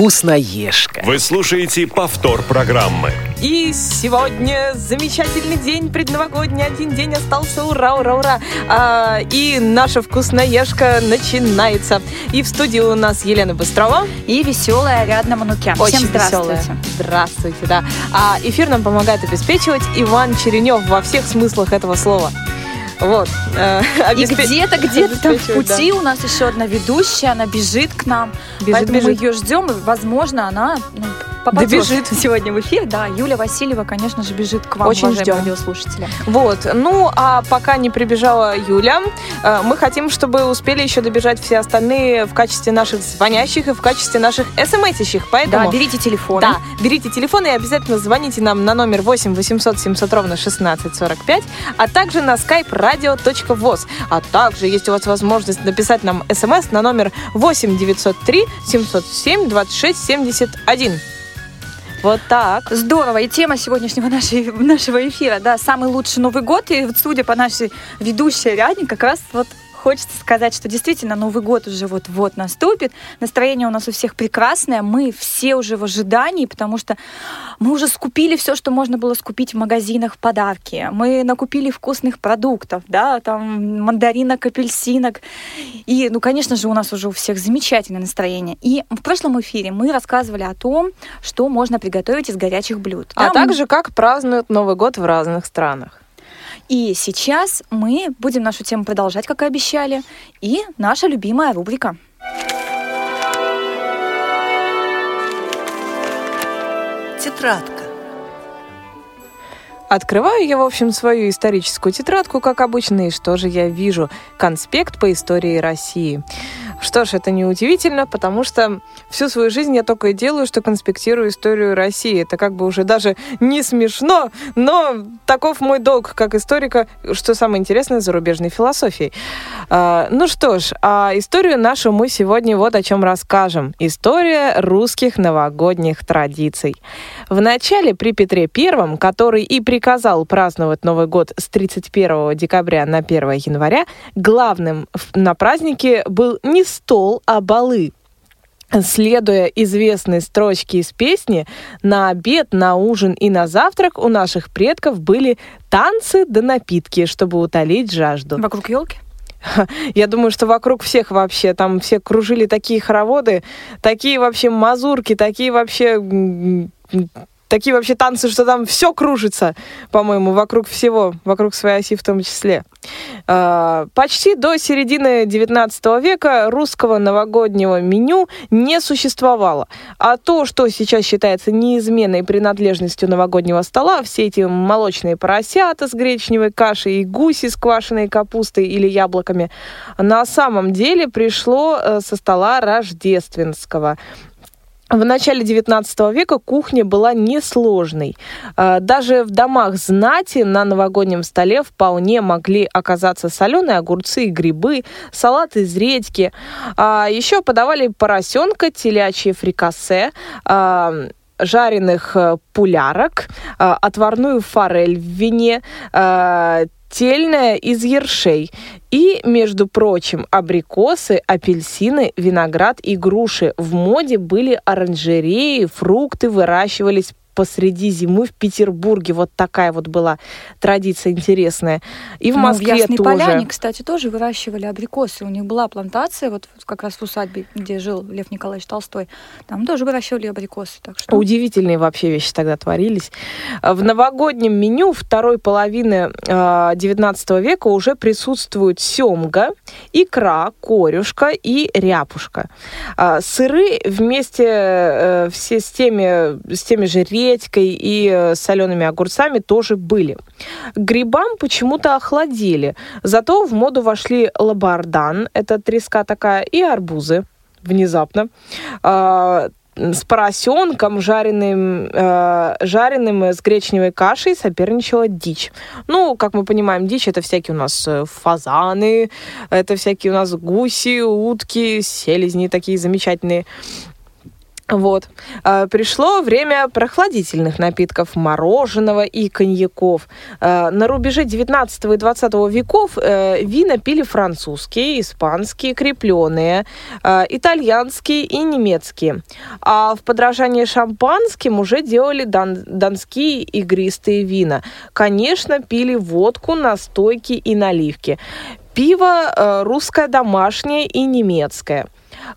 «Вкусноежка». Вы слушаете повтор программы. И сегодня замечательный день, предновогодний, один день остался, ура, ура, ура. А, и наша вкусноежка начинается. И в студии у нас Елена Быстрова. И веселая Ариадна Манукян. Очень Всем здравствуйте. веселая. Здравствуйте, да. А эфир нам помогает обеспечивать Иван Черенев во всех смыслах этого слова. Вот. э, И где-то, где-то там в обеспечивает, да. пути у нас еще одна ведущая, она бежит к нам. Бежит, поэтому мы бежит. ее ждем, и, возможно, она ну, попадет Добежит. сегодня в эфир. Да, Юля Васильева, конечно же, бежит к вам, Очень уважаемые ждем. радиослушатели. Вот. Ну, а пока не прибежала Юля, э, мы хотим, чтобы успели еще добежать все остальные в качестве наших звонящих и в качестве наших смс-ищих. Поэтому... Да, берите телефон. Да, берите телефон и обязательно звоните нам на номер 8 800 700 ровно 1645, а также на skype radio.voz. А также есть у вас возможность написать нам смс на номер 8 903 707 26 71. Вот так. Здорово. И тема сегодняшнего нашей, нашего эфира, да, самый лучший Новый год. И вот судя по нашей ведущей Ариадне, как раз вот хочется сказать, что действительно Новый год уже вот-вот наступит. Настроение у нас у всех прекрасное. Мы все уже в ожидании, потому что мы уже скупили все, что можно было скупить в магазинах подарки. Мы накупили вкусных продуктов, да, там мандаринок, апельсинок. И, ну, конечно же, у нас уже у всех замечательное настроение. И в прошлом эфире мы рассказывали о том, что можно приготовить из горячих блюд. А также как празднуют Новый год в разных странах. И сейчас мы будем нашу тему продолжать, как и обещали. И наша любимая рубрика. Тетрадка. Открываю я, в общем, свою историческую тетрадку, как обычно, и что же я вижу? Конспект по истории России. Что ж, это не удивительно, потому что всю свою жизнь я только и делаю, что конспектирую историю России. Это как бы уже даже не смешно, но таков мой долг как историка, что самое интересное зарубежной философией. А, ну что ж, а историю нашу мы сегодня вот о чем расскажем. История русских новогодних традиций. В начале при Петре Первом, который и приказал праздновать Новый год с 31 декабря на 1 января, главным на празднике был не стол, а балы. Следуя известной строчке из песни, на обед, на ужин и на завтрак у наших предков были танцы да напитки, чтобы утолить жажду. Вокруг елки? Я думаю, что вокруг всех вообще, там все кружили такие хороводы, такие вообще мазурки, такие вообще... Такие вообще танцы, что там все кружится, по-моему, вокруг всего, вокруг своей оси в том числе. А, Почти до середины 19 века русского новогоднего меню не существовало. А то, что сейчас считается неизменной принадлежностью новогоднего стола, все эти молочные поросята с гречневой кашей и гуси с квашеной капустой или яблоками, на самом деле пришло э, со стола рождественского. В начале XIX века кухня была несложной. А, Даже в домах знати на новогоднем столе вполне могли оказаться соленые огурцы и грибы, салат из редьки. А Еще подавали поросенка, телячье фрикасе, а, жареных э, пулярок, отварную форель в вине, тельное из ершей. И, между прочим, абрикосы, апельсины, виноград и груши. В моде были оранжереи, фрукты выращивались посреди зимы в Петербурге. Вот такая вот была традиция интересная. И в Ну, Москве в Ясной тоже. Поляне, кстати, тоже выращивали абрикосы. У них была плантация, вот как раз в усадьбе, где жил Лев Николаевич Толстой. Там тоже выращивали абрикосы. Так что... Удивительные вообще вещи тогда творились. В новогоднем меню второй половины э, 19 века уже присутствуют семга, икра, корюшка и ряпушка. А, сыры вместе э, все с теми, с теми же редькой и э, солеными огурцами тоже были. Грибам почему-то охладели. Зато в моду вошли лабардан, это треска такая, и арбузы внезапно. А, с поросенком, жареным, э, жареным с гречневой кашей соперничала дичь. Ну, как мы понимаем, дичь это всякие у нас э, фазаны, это всякие у нас гуси, утки, селезни такие замечательные. Вот. А, Пришло время прохладительных напитков, мороженого и коньяков. А, На рубеже 19 и 20 веков э, вина пили французские, испанские, крепленые, а, итальянские и немецкие. А в подражание шампанским уже делали дан- донские игристые вина. Конечно, пили водку, настойки и наливки. Пиво э, русское домашнее и немецкое.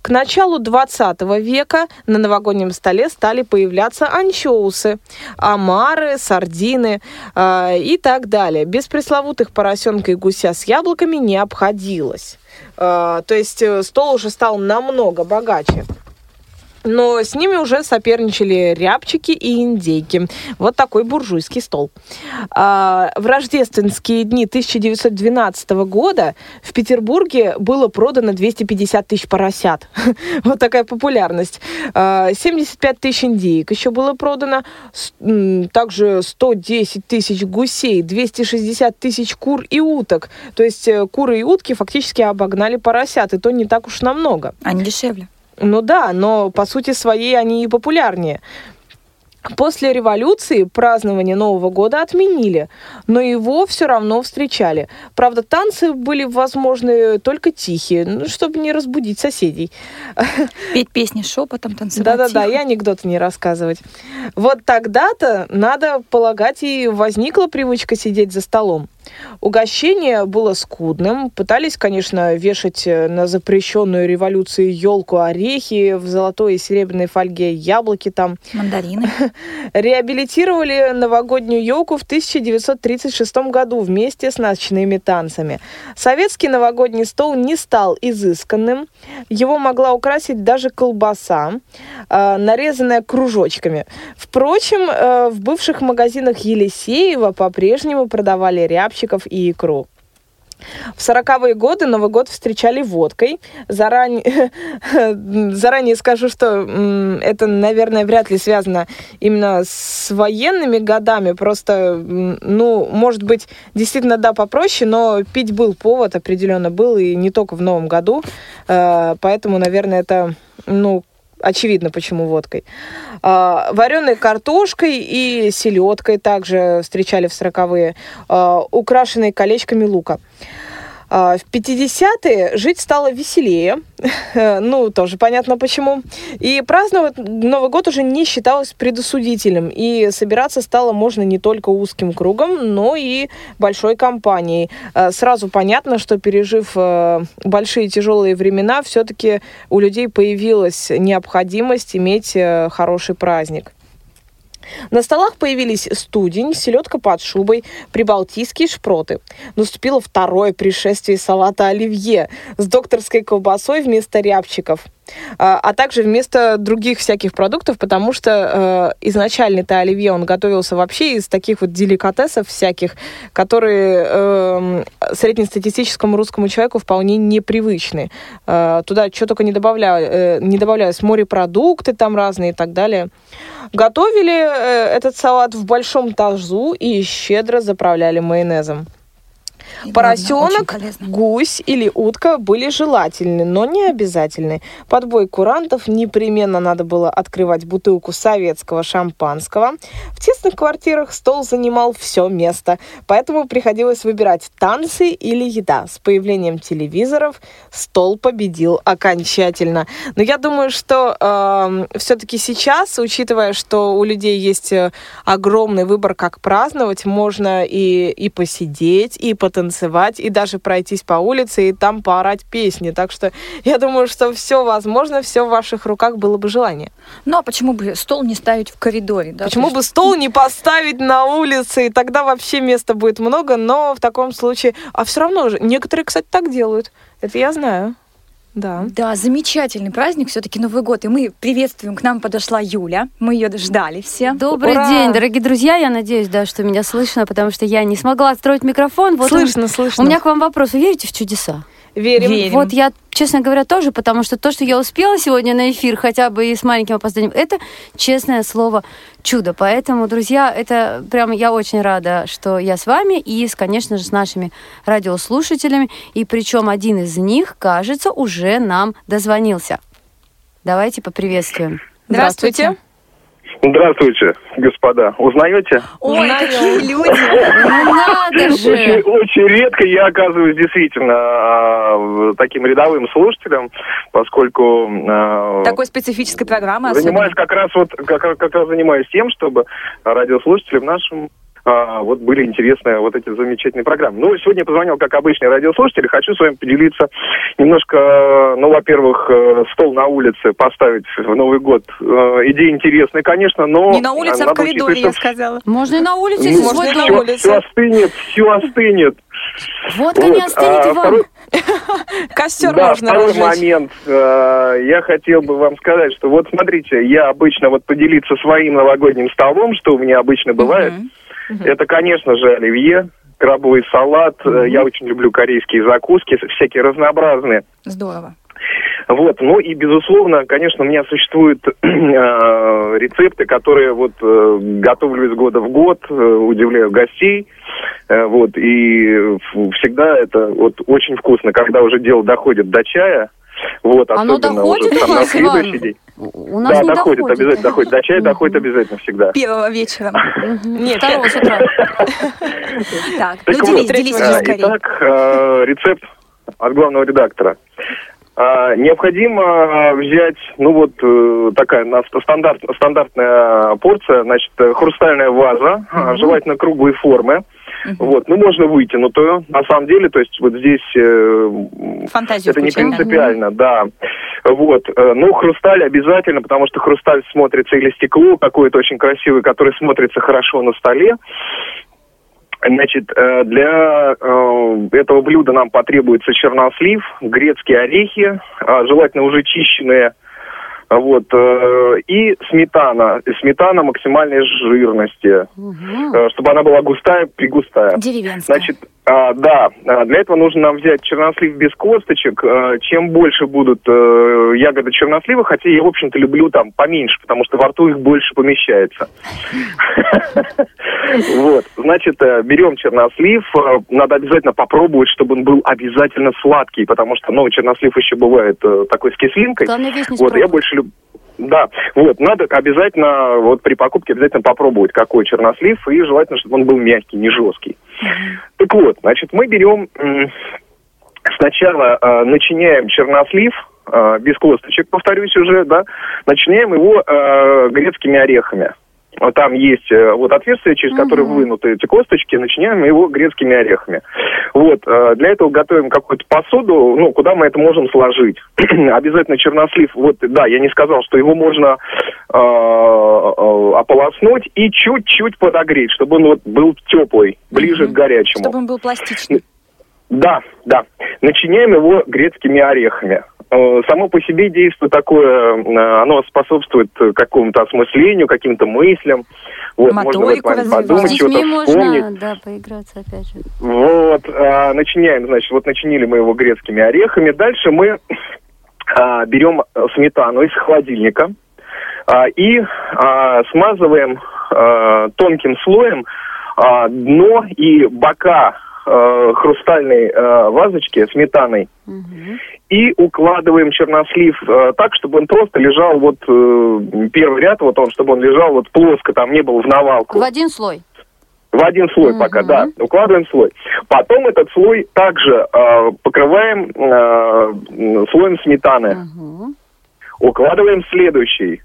К началу 20 века на новогоднем столе стали появляться анчоусы, омары, сардины э, и так далее. Без пресловутых поросенка и гуся с яблоками не обходилось. Э, то есть э, стол уже стал намного богаче. Но с ними уже соперничали рябчики и индейки. Вот такой буржуйский стол. А, в рождественские дни 1912 года в Петербурге было продано 250 тысяч поросят. Вот такая популярность. А, 75 тысяч индейок еще было продано. Также 110 тысяч гусей, 260 тысяч кур и уток. То есть э, куры и утки фактически обогнали поросят. И то не так уж намного. Они дешевле. Ну да, но по сути своей они и популярнее. После революции празднование Нового года отменили, но его все равно встречали. Правда, танцы были возможны только тихие, ну, чтобы не разбудить соседей. Петь песни шепотом, танцевать Да-да-да, и анекдоты не рассказывать. Вот тогда-то, надо полагать, и возникла привычка сидеть за столом. Угощение было скудным. Пытались, конечно, вешать э, на запрещенную революцией елку орехи, в золотой и серебряной фольге яблоки там. Мандарины. Реабилитировали новогоднюю елку в 1936 году вместе с ночными танцами. Советский новогодний стол не стал изысканным. Его могла украсить даже колбаса, э, нарезанная кружочками. Впрочем, э, в бывших магазинах Елисеева по-прежнему продавали рябчиков и икру. В сороковые годы Новый год встречали водкой. Заранее, заранее скажу, что это, наверное, вряд ли связано именно с военными годами. Просто, ну, может быть, действительно, да, попроще, но пить был повод, определенно был, и не только в Новом году. Э, Поэтому, наверное, это, ну, очевидно, почему водкой. Вареной картошкой и селедкой также встречали в сороковые, украшенной колечками лука. А, В 50-е жить стало веселее, ну, тоже понятно почему. И праздновать Новый год уже не считалось предосудительным, и собираться стало можно не только узким кругом, но и большой компанией. А, Сразу понятно, что пережив э, большие тяжелые времена, все-таки у людей появилась необходимость иметь э, хороший праздник. На столах появились студень, селедка под шубой, прибалтийские шпроты. Наступило второе пришествие салата оливье с докторской колбасой вместо рябчиков. А а также вместо других всяких продуктов, потому что э, изначально-то оливье, он готовился вообще из таких вот деликатесов всяких, которые э, среднестатистическому русскому человеку вполне непривычны. Э, туда что только не добавляю, э, не добавляю, морепродукты там разные и так далее. Готовили э, этот салат в большом тазу и щедро заправляли майонезом. И Поросенок, гусь или утка были желательны, но не обязательны. Под бой курантов непременно надо было открывать бутылку советского шампанского. В тесных квартирах стол занимал все место, поэтому приходилось выбирать танцы или еда. С появлением телевизоров стол победил окончательно. Но я думаю, что все-таки сейчас, учитывая, что у людей есть э, огромный выбор, как праздновать, можно и, и посидеть, и потанцевать, и даже пройтись по улице, и там поорать песни. Так что я думаю, что все возможно, все в ваших руках было бы желание. Ну, а почему бы стол не ставить в коридоре? Да? Почему То бы стол не поставить на улице, и тогда вообще места будет много, но в таком случае... А все равно же, некоторые, кстати, так делают. Это я знаю. Да. Да, замечательный праздник, все-таки Новый год. И мы приветствуем, к нам подошла Юля. Мы ее ждали все. Добрый Ура! день, дорогие друзья. Я надеюсь, да, что меня слышно, потому что я не смогла отстроить микрофон. Вот слышно, у, слышно. у меня к вам вопрос. Вы верите в чудеса? Верим. Верим. Вот я, честно говоря, тоже, потому что то, что я успела сегодня на эфир, хотя бы и с маленьким опозданием, это, честное слово, чудо. Поэтому, друзья, это прям я очень рада, что я с вами и, с, конечно же, с нашими радиослушателями. И причем один из них, кажется, уже нам дозвонился. Давайте поприветствуем. Здравствуйте. Здравствуйте, господа. Узнаете? Ой, Узнаем. какие люди! Ну надо Очень, же! очень редко я оказываюсь действительно а, таким рядовым слушателем, поскольку а, Такой специфической программы занимаюсь особенно. как раз вот как, как раз занимаюсь тем, чтобы радиослушателям нашим а, вот были интересные вот эти замечательные программы. Ну, сегодня я позвонил, как обычный радиослушатель, хочу с вами поделиться немножко, ну, во-первых, э, стол на улице поставить в Новый год. Э, Идея интересная, конечно, но... Не на улице, а в коридоре, учитывать, я сказала. Можно и на улице, если можно свой и на дом. улице. все остынет, все остынет. Водка не Вот, остынет а и вам. второй- Костер да, можно второй разжечь. момент. Э, Я хотел бы вам сказать, что вот смотрите, я обычно вот поделиться своим новогодним столом, что у меня обычно бывает. Мгм. Это, конечно же, оливье, крабовый салат. Э, Я очень люблю корейские закуски, всякие разнообразные. Здорово. Вот, ну и безусловно, конечно, у меня существуют э, рецепты, которые вот э, готовлю из года в год, э, удивляю гостей, Э, вот и всегда это вот очень вкусно, когда уже дело доходит до чая, вот Оно особенно доходит уже у там на следующий день. У нас да, не доходит, доходит. обязательно доходит, до чая доходит обязательно всегда. Первого вечера. Нет, Второго с утра. Так, Так ну делись, делись уже скорее. Итак, э, рецепт от главного редактора. А, необходимо взять, ну вот э, такая у нас стандарт, стандартная порция, значит, э, хрустальная ваза, желательно круглой формы. Вот, ну можно вытянутую, на самом деле, то есть вот здесь э, Фантазию это не принципиально, да. Вот, э, ну хрусталь обязательно, потому что хрусталь смотрится или стекло какое-то очень красивое, которое смотрится хорошо на столе. Значит, э, для э, этого блюда нам потребуется чернослив, грецкие орехи, э, желательно уже чищенные, вот, э, и сметана. Сметана максимальной жирности, э, чтобы она была густая, пригустая. Деревенская. Значит, а, да, а, для этого нужно нам взять чернослив без косточек. Чем больше будут э, ягоды чернослива, хотя я, в общем-то, люблю там поменьше, потому что во рту их больше помещается. Вот, значит, э, берем чернослив, э, надо обязательно попробовать, чтобы он был обязательно сладкий, потому что, ну, чернослив еще бывает э, такой с кислинкой. Вот, я больше Да, вот, надо обязательно, вот при покупке обязательно попробовать, какой чернослив, и желательно, чтобы он был мягкий, не жесткий. Так вот, значит, мы берем, сначала э, начиняем чернослив, э, без косточек, повторюсь уже, да, начиняем его э, грецкими орехами. Вот Там есть э, вот отверстие, через которое Мгм. вынуты эти косточки, начиняем его грецкими орехами. Вот, э, для этого готовим какую-то посуду, ну, куда мы это можем сложить. Обязательно чернослив, вот, да, я не сказал, что его можно э, ополоснуть и чуть-чуть подогреть, чтобы он вот был теплый, ближе к горячему. Чтобы он был пластичный. Да, да. Начиняем его грецкими орехами. Э, Само по себе действие такое, э, оно способствует какому-то осмыслению, каким-то мыслям. Вот, можно Моторику. С подумать, что-то вспомнить. можно, да, поиграться опять же. Вот, а, начиняем, значит, вот начинили мы его грецкими орехами. Дальше мы а, берем сметану из холодильника а, и а, смазываем а, тонким слоем а, дно и бока а, хрустальной а, вазочки сметаной Мгм. и укладываем чернослив э, так, чтобы он просто лежал вот э, первый ряд, вот он, чтобы он лежал вот плоско, там не был в навалку. В один слой. В один слой Мгм. пока, да. Укладываем слой. Потом этот слой также э, покрываем э, слоем сметаны. Мгм. Укладываем следующий.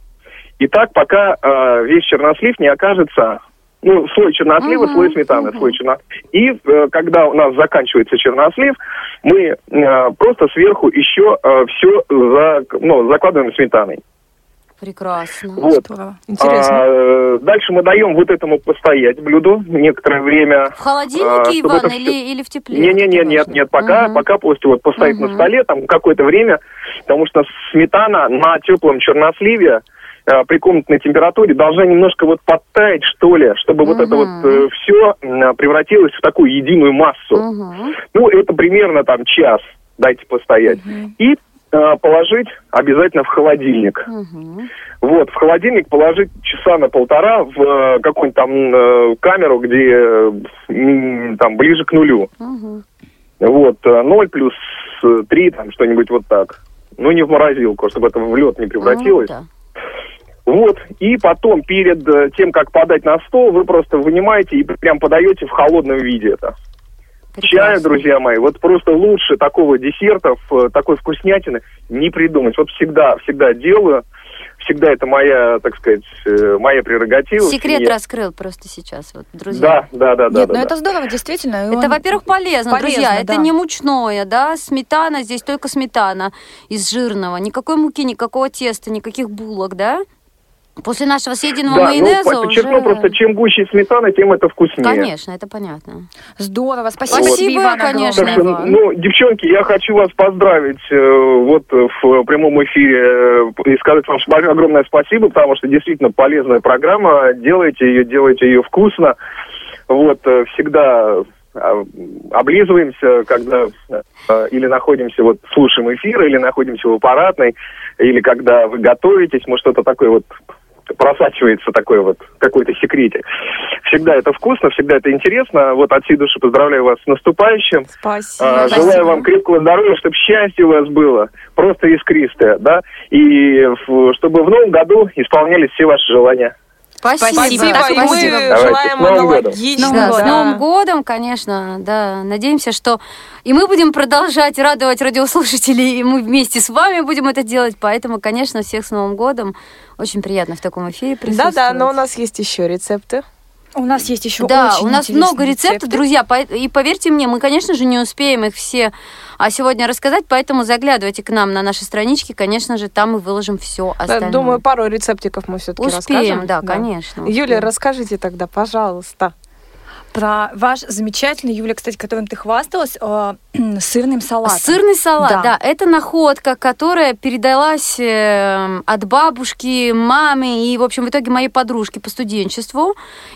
И так, пока э, весь чернослив не окажется, ну, слой чернослива, Мгм, слой сметаны, мгм. слой черно... И э, когда у нас заканчивается чернослив, мы э, просто сверху еще все за, ну, закладываем сметаной. Прекрасно. Вот. Здорово. Интересно. А, дальше мы даем вот этому постоять блюду некоторое время. В холодильнике, А, Иван, это или, или в тепле? Не-не-не, Это нет, важно. нет, пока, Мгм. пока пусть вот постоит на Мгм. столе там какое-то время, потому что сметана на теплом черносливе э, при комнатной температуре должна немножко вот подтаять, что ли, чтобы вот это вот все превратилось в такую единую массу. Мгм. Ну, это примерно там час дайте постоять. И э, положить обязательно в холодильник. Мгм. Вот, в холодильник положить часа на полтора в э, какую-нибудь там э, камеру, где э, там ближе к нулю. Мгм. Вот, э, 0 плюс 3, там что-нибудь вот так. Ну, не в морозилку, чтобы это в лед не превратилось. Ну, да. Вот, и потом перед э, тем, как подать на стол, вы просто вынимаете и прям подаете в холодном виде это. Чая, Прекрасно. друзья мои, вот просто лучше такого десерта, в- такой вкуснятины не придумать. Вот всегда, всегда делаю, всегда это моя, так сказать, э, моя прерогатива. Секрет семье. раскрыл просто сейчас, вот, друзья. Да, да, да, да. Нет, да, ну да. это здорово, действительно. Это, он- во-первых, полезно, Полезно, друзья. да. Это не мучное, да, сметана, здесь только сметана из жирного. Никакой муки, никакого теста, никаких булок, да? После нашего съеденного Да, майонеза ну, подчеркну уже... просто, чем гуще сметана, тем это вкуснее. Конечно, это понятно. Здорово, спасибо, Спасибо, тебе, Иван, конечно. Так что, Иван. ну, девчонки, я хочу вас поздравить э, вот в прямом эфире э, и сказать вам огромное спасибо, потому что действительно полезная программа. Делайте ее, делайте ее вкусно. Вот, э, всегда э, облизываемся, когда э, или находимся, вот, слушаем эфир, или находимся в аппаратной, или когда вы готовитесь, мы что-то такое вот просачивается такой вот какой-то секретик. Всегда это вкусно, всегда это интересно. Вот от всей души поздравляю вас с наступающим. Спасибо. А, Желаю вам крепкого здоровья, чтобы счастье у вас было, просто искристое, да, и в- чтобы в новом году исполнялись все ваши желания. Спасибо. Спасибо, и Спасибо. мы Давайте, желаем с Новым годом. аналогично. С Новым, да. с Новым годом, конечно, да. Надеемся, что и мы будем продолжать радовать радиослушателей, и мы вместе с вами будем это делать. Поэтому, конечно, всех с Новым годом. Очень приятно в таком эфире присутствовать. Да-да, но у нас есть еще рецепты. У нас есть еще Да, очень у нас много рецептов, рецепты. друзья, и поверьте мне, мы, конечно же, не успеем их все а, сегодня рассказать, поэтому заглядывайте к нам на наши странички, конечно же, там мы выложим все Да, остальное. Думаю, пару рецептиков мы все-таки Успеем, расскажем. да, конечно. Юля, успеем. расскажите тогда, пожалуйста. Про ваш замечательный, Юля, кстати, которым ты хвасталась, э, сырным салатом. Сырный салат, Да. да. это находка, которая передалась э, от бабушки, мамы и, в общем, в итоге моей подружки по студенчеству.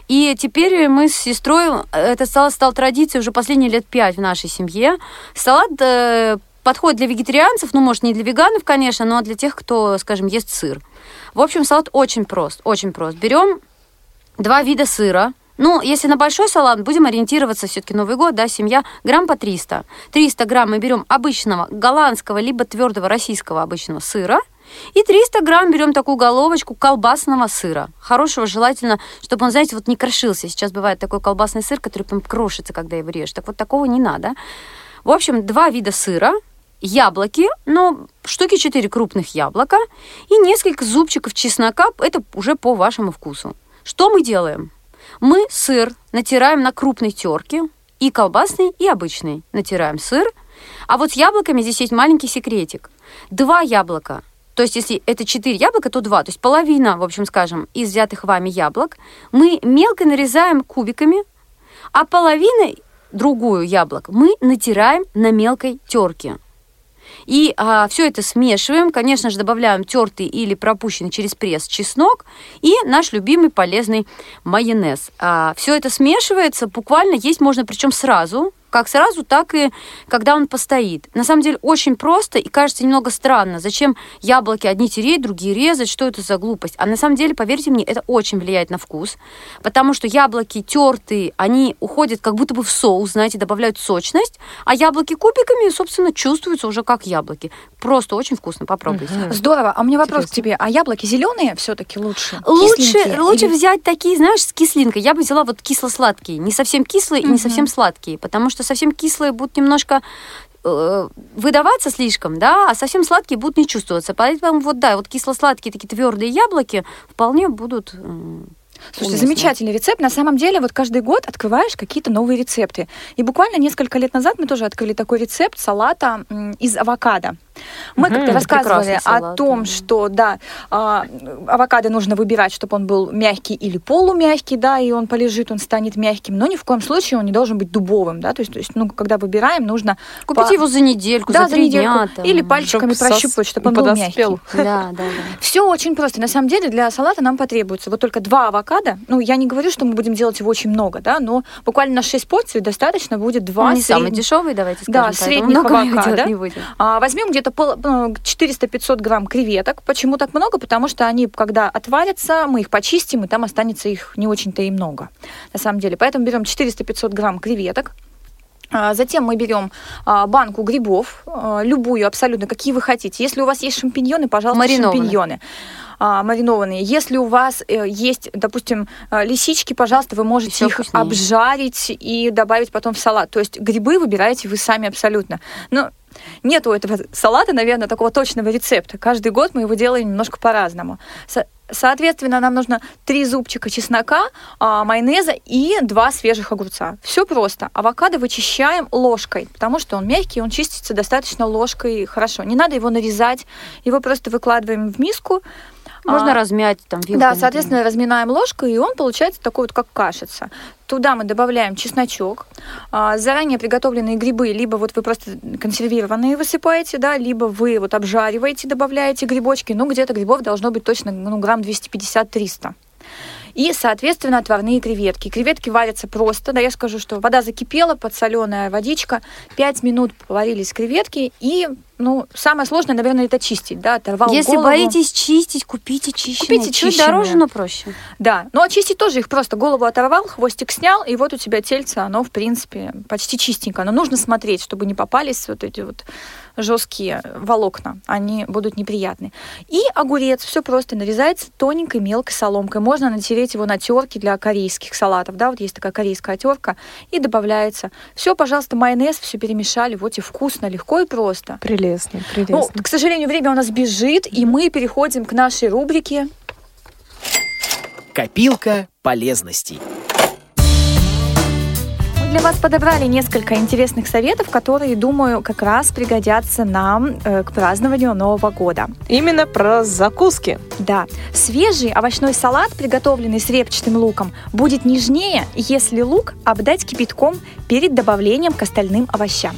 И теперь мы с сестрой, э, это стало, стал традицией уже последние лет пять в нашей семье. Салат э, подходит для вегетарианцев, ну, может, не для веганов, конечно, но для тех, кто, скажем, ест сыр. В общем, салат очень прост, очень прост. Берем два вида сыра. Ну, если на большой салат, будем ориентироваться, все-таки Новый год, да, семья, грамм по 300. 300 грамм мы берем обычного голландского, либо твердого российского обычного сыра. И 300 грамм берем такую головочку колбасного сыра. Хорошего, желательно, чтобы он, знаете, вот не крошился. Сейчас бывает такой колбасный сыр, который прям крошится, когда его режешь. Так вот такого не надо. В общем, два вида сыра, яблоки, ну, штуки 4 крупных яблока и несколько зубчиков чеснока. Это уже по вашему вкусу. Что мы делаем? Мы сыр натираем на крупной терке, и колбасный, и обычный. Натираем сыр. А вот с яблоками здесь есть маленький секретик. Два яблока. То есть, если это четыре яблока, то два. То есть половина, в общем, скажем, из взятых вами яблок мы мелко нарезаем кубиками, а половина другую яблок мы натираем на мелкой терке. И все это смешиваем, конечно же, добавляем тертый или пропущенный через пресс чеснок и наш любимый полезный майонез. все это смешивается, буквально есть можно причем сразу, как сразу, так и когда он постоит. На самом деле очень просто и кажется немного странно. Зачем яблоки одни тереть, другие резать? Что это за глупость? А на самом деле, поверьте мне, это очень влияет на вкус, потому что яблоки тертые, они уходят как будто бы в соус, знаете, добавляют сочность, а яблоки кубиками, собственно, чувствуются уже как яблоки. Просто очень вкусно, попробуйте. Здорово. А у меня вопрос к тебе. А яблоки зеленые все-таки лучше? Лучше, Кисленькие лучше или- взять такие, знаешь, с кислинкой. Я бы взяла вот кисло-сладкие, не совсем кислые и не совсем сладкие, потому что совсем кислые будут немножко э, выдаваться слишком, да, а совсем сладкие будут не чувствоваться. Поэтому вот да, вот кисло-сладкие такие твердые яблоки вполне будут. Слушайте, уместны. замечательный рецепт. На самом деле, вот каждый год открываешь какие-то новые рецепты. И буквально несколько лет назад мы тоже открыли такой рецепт салата из авокадо. Мы Мгм, как-то рассказывали о том, да. что, да, а, авокадо нужно выбирать, чтобы он был мягкий или полумягкий, да, и он полежит, он станет мягким, но ни в коем случае он не должен быть дубовым, да, то есть, то есть ну, когда выбираем, нужно Купить по- его за недельку, да, за три дня. там. или пальчиками Чтоб сос- прощупывать, чтобы он был подоспел. мягкий. Да, да, да. Все очень просто. На самом деле для салата нам потребуется вот только два авокадо. Ну, я не говорю, что мы будем делать его очень много, да, но буквально на 6 порций достаточно будет два Он не самый средних- дешевый, давайте Да, скажем. поэтому средних авокадо. будем. А, возьмем где-то пол- ну, 400-500 грамм креветок. Почему так много? Потому что они, когда отварятся, мы их почистим, и там останется их не очень-то и много, на самом деле. Поэтому берем 400-500 грамм креветок. А, Затем мы берем а, банку грибов, а, любую абсолютно, какие вы хотите. Если у вас есть шампиньоны, пожалуйста, Маринованные. шампиньоны. маринованные. Если у вас э, есть, допустим, лисички, пожалуйста, вы можете Всё их вкуснее. обжарить и добавить потом в салат. То есть грибы выбираете вы сами абсолютно. Но нету этого салата, наверное, такого точного рецепта. Каждый год мы его делаем немножко по-разному. Со- Соответственно, нам нужно три зубчика чеснока, а, майонеза и два свежих огурца. Все просто. Авокадо вычищаем ложкой, потому что он мягкий, он чистится достаточно ложкой хорошо. Не надо его нарезать, его просто выкладываем в миску. Можно А, размять там вилкой. да, соответственно, разминаем ложкой, и он получается такой вот, как кашица. Туда мы добавляем чесночок, а, заранее приготовленные грибы, либо вот вы просто консервированные высыпаете, да, либо вы вот обжариваете, добавляете грибочки, ну, где-то грибов должно быть точно, ну, грамм 250-300. И, соответственно, отварные креветки. Креветки варятся просто, да, я скажу, что вода закипела, подсоленая водичка, 5 минут поварились креветки, и, ну, самое сложное, наверное, это чистить, да, оторвал Если голову. боитесь чистить, купите чищенные. Купите Чуть чищенные. дороже, но проще. Да, но очистить тоже их просто голову оторвал, хвостик снял, и вот у тебя тельце, оно, в принципе, почти чистенько. Но нужно смотреть, чтобы не попались вот эти вот жесткие волокна, они будут неприятны. И огурец, все просто нарезается тоненькой мелкой соломкой. Можно натереть его на терке для корейских салатов, да, вот есть такая корейская терка, и добавляется. Все, пожалуйста, майонез, все перемешали, вот и вкусно, легко и просто. Прелестно, Ну, прелестно. к сожалению, время у нас бежит, и мы переходим к нашей рубрике Копилка полезностей. Мы для вас подобрали несколько интересных советов, которые, думаю, как раз пригодятся нам э, к празднованию Нового года. Именно про закуски. Да, свежий овощной салат, приготовленный с репчатым луком, будет нежнее, если лук обдать кипятком перед добавлением к остальным овощам.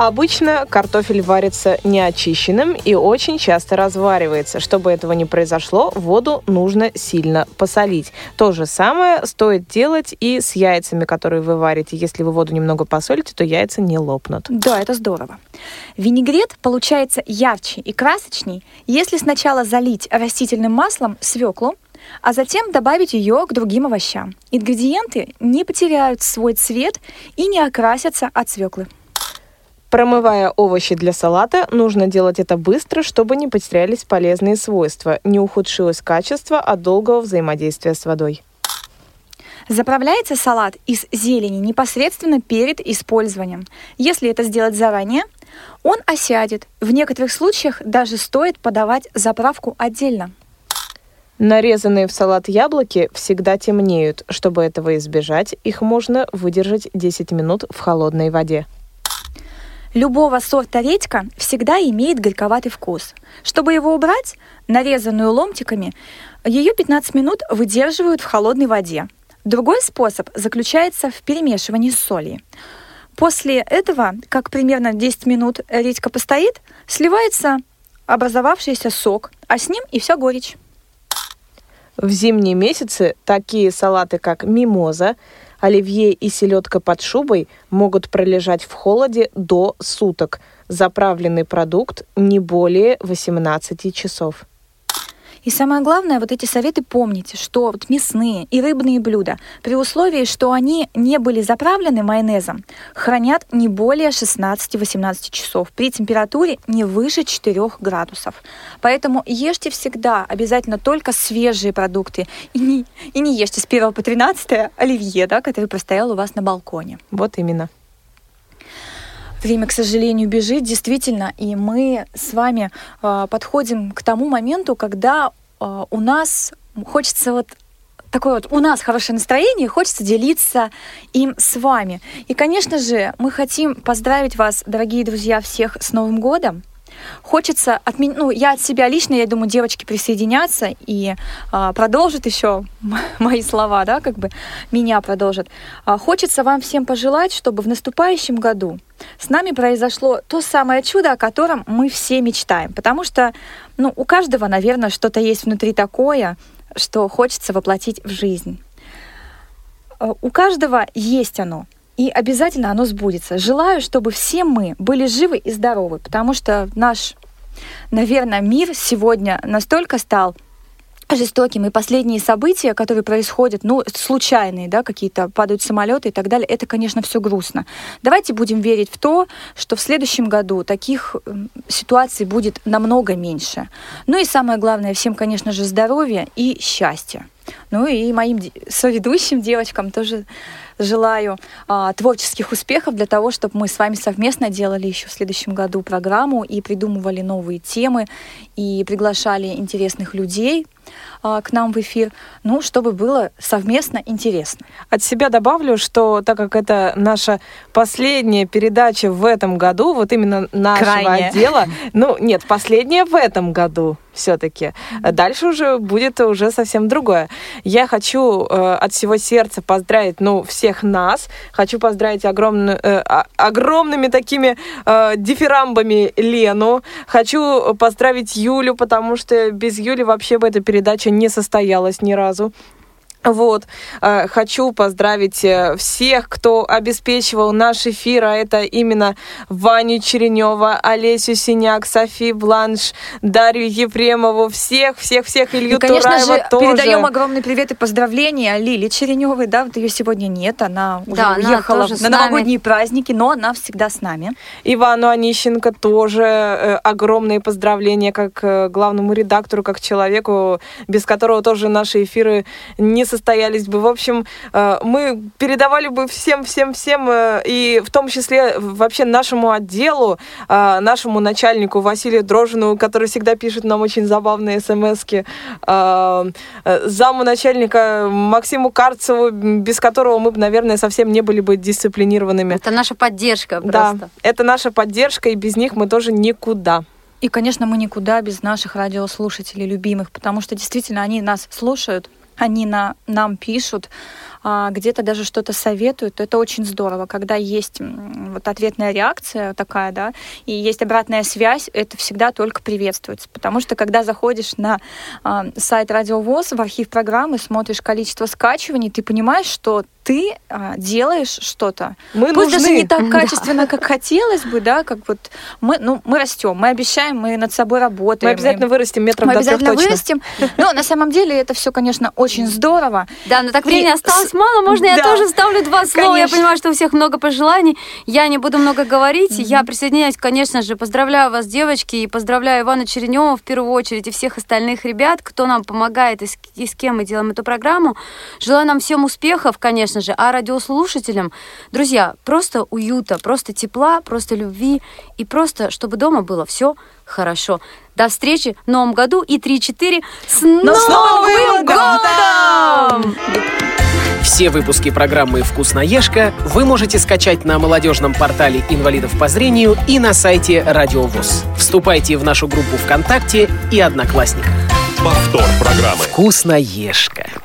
Обычно картофель варится неочищенным и очень часто разваривается. Чтобы этого не произошло, воду нужно сильно посолить. То же самое стоит делать и с яйцами, которые вы варите. Если вы воду немного посолите, то яйца не лопнут. Да, это здорово. Винегрет получается ярче и красочней, если сначала залить растительным маслом свеклу, а затем добавить ее к другим овощам. Ингредиенты не потеряют свой цвет и не окрасятся от свеклы. Промывая овощи для салата, нужно делать это быстро, чтобы не потерялись полезные свойства, не ухудшилось качество от долгого взаимодействия с водой. Заправляется салат из зелени непосредственно перед использованием. Если это сделать заранее, он осядет. В некоторых случаях даже стоит подавать заправку отдельно. Нарезанные в салат яблоки всегда темнеют. Чтобы этого избежать, их можно выдержать 10 минут в холодной воде. Любого сорта редька всегда имеет горьковатый вкус. Чтобы его убрать, нарезанную ломтиками, ее 15 минут выдерживают в холодной воде. Другой способ заключается в перемешивании с солью. После этого, как примерно 10 минут редька постоит, сливается образовавшийся сок, а с ним и вся горечь. В зимние месяцы такие салаты, как мимоза, оливье и селедка под шубой могут пролежать в холоде до суток. Заправленный продукт не более 18 часов. И самое главное, вот эти советы помните, что вот мясные и рыбные блюда, при условии, что они не были заправлены майонезом, хранят не более 16-18 часов при температуре не выше 4 градусов. Поэтому ешьте всегда обязательно только свежие продукты и не, и не ешьте с 1 по 13 оливье, да, который простоял у вас на балконе. Вот именно. Время, к сожалению, бежит, действительно, и мы с вами э, подходим к тому моменту, когда э, у нас хочется вот такое вот у нас хорошее настроение, хочется делиться им с вами. И, конечно же, мы хотим поздравить вас, дорогие друзья, всех с Новым годом. Хочется отмен... ну, я от себя лично, я думаю, девочки присоединятся и а, продолжат еще мои слова, да, как бы меня продолжат. А, хочется вам всем пожелать, чтобы в наступающем году с нами произошло то самое чудо, о котором мы все мечтаем. Потому что, ну, у каждого, наверное, что-то есть внутри такое, что хочется воплотить в жизнь. А, У каждого есть оно. И обязательно оно сбудется. Желаю, чтобы все мы были живы и здоровы, потому что наш, наверное, мир сегодня настолько стал жестоким. И последние события, которые происходят, ну, случайные, да, какие-то падают самолеты и так далее, это, конечно, все грустно. Давайте будем верить в то, что в следующем году таких ситуаций будет намного меньше. Ну и самое главное, всем, конечно же, здоровья и счастья. Ну и моим соведущим девочкам тоже желаю а, творческих успехов для того, чтобы мы с вами совместно делали еще в следующем году программу и придумывали новые темы и приглашали интересных людей к нам в эфир, ну, чтобы было совместно интересно. От себя добавлю, что так как это наша последняя передача в этом году, вот именно нашего Крайняя. отдела, ну нет, последняя в этом году все-таки. Дальше уже будет уже совсем другое. Я хочу э, от всего сердца поздравить, ну, всех нас. Хочу поздравить огромно, э, а- огромными такими э, дифирамбами Лену. Хочу поздравить Юлю, потому что без Юли вообще бы эта передача не состоялась ни разу. Вот, Э, хочу поздравить э, всех, кто обеспечивал наш эфир, а это именно Ваню Черенева, Олесю Синяк, Софи Бланш, Дарью Ефремову, всех, всех, всех, Илью И, конечно Тураева же, тоже. передаем огромный привет и поздравления Лиле Череневой. Да, вот ее сегодня нет, она уже Да, она уехала с на новогодние праздники, но она всегда с нами. Ивану Онищенко тоже э, огромные поздравления как э, главному редактору, как человеку, без которого тоже наши эфиры не состоялись бы. В общем, э, мы передавали бы всем, всем, всем, э, и в том числе вообще нашему отделу, э, нашему начальнику Василию Дрожину, который всегда пишет нам очень забавные смски, заму начальника Максиму Карцеву, без которого мы бы, наверное, совсем не были бы дисциплинированными. Это наша поддержка Да, просто. это наша поддержка, и без них мы тоже никуда. И, конечно, мы никуда без наших радиослушателей любимых, потому что действительно они нас слушают, они на, нам пишут, а, где-то даже что-то советуют. Это очень здорово, когда есть вот ответная реакция такая, да, и есть обратная связь, это всегда только приветствуется. Потому что когда заходишь на а, сайт Радио ВОЗ, в архив программы, смотришь количество скачиваний, ты понимаешь, что ты а, делаешь что-то. Мы Пусть даже нужны. не так качественно, как хотелось бы, да, как вот мы, ну, мы растем, мы обещаем, мы над собой Мы работаем. обязательно вырастем метров мы до трех обязательно точно. вырастем. Но на самом деле это все, конечно, очень здорово. Да, но так времени осталось мало. Можно я да. тоже вставлю два слова? Я понимаю, что у всех много пожеланий. Я не буду много говорить. Я присоединяюсь, конечно же. Поздравляю вас, девочки, и поздравляю Ивана Черенева в первую очередь и всех остальных ребят, кто нам помогает и с, и с кем мы делаем эту программу. Желаю нам всем успехов, конечно же, а радиослушателям, друзья, просто уюта, просто тепла, просто любви и просто, чтобы дома было все хорошо. До встречи в новом году и 3-4 с Новым, Новым годом! Все выпуски программы «Вкусноежка» вы можете скачать на молодежном портале инвалидов по зрению и на сайте Радио ВОЗ. Вступайте в нашу группу ВКонтакте и Одноклассниках. Повтор программы. «Вкусноежка».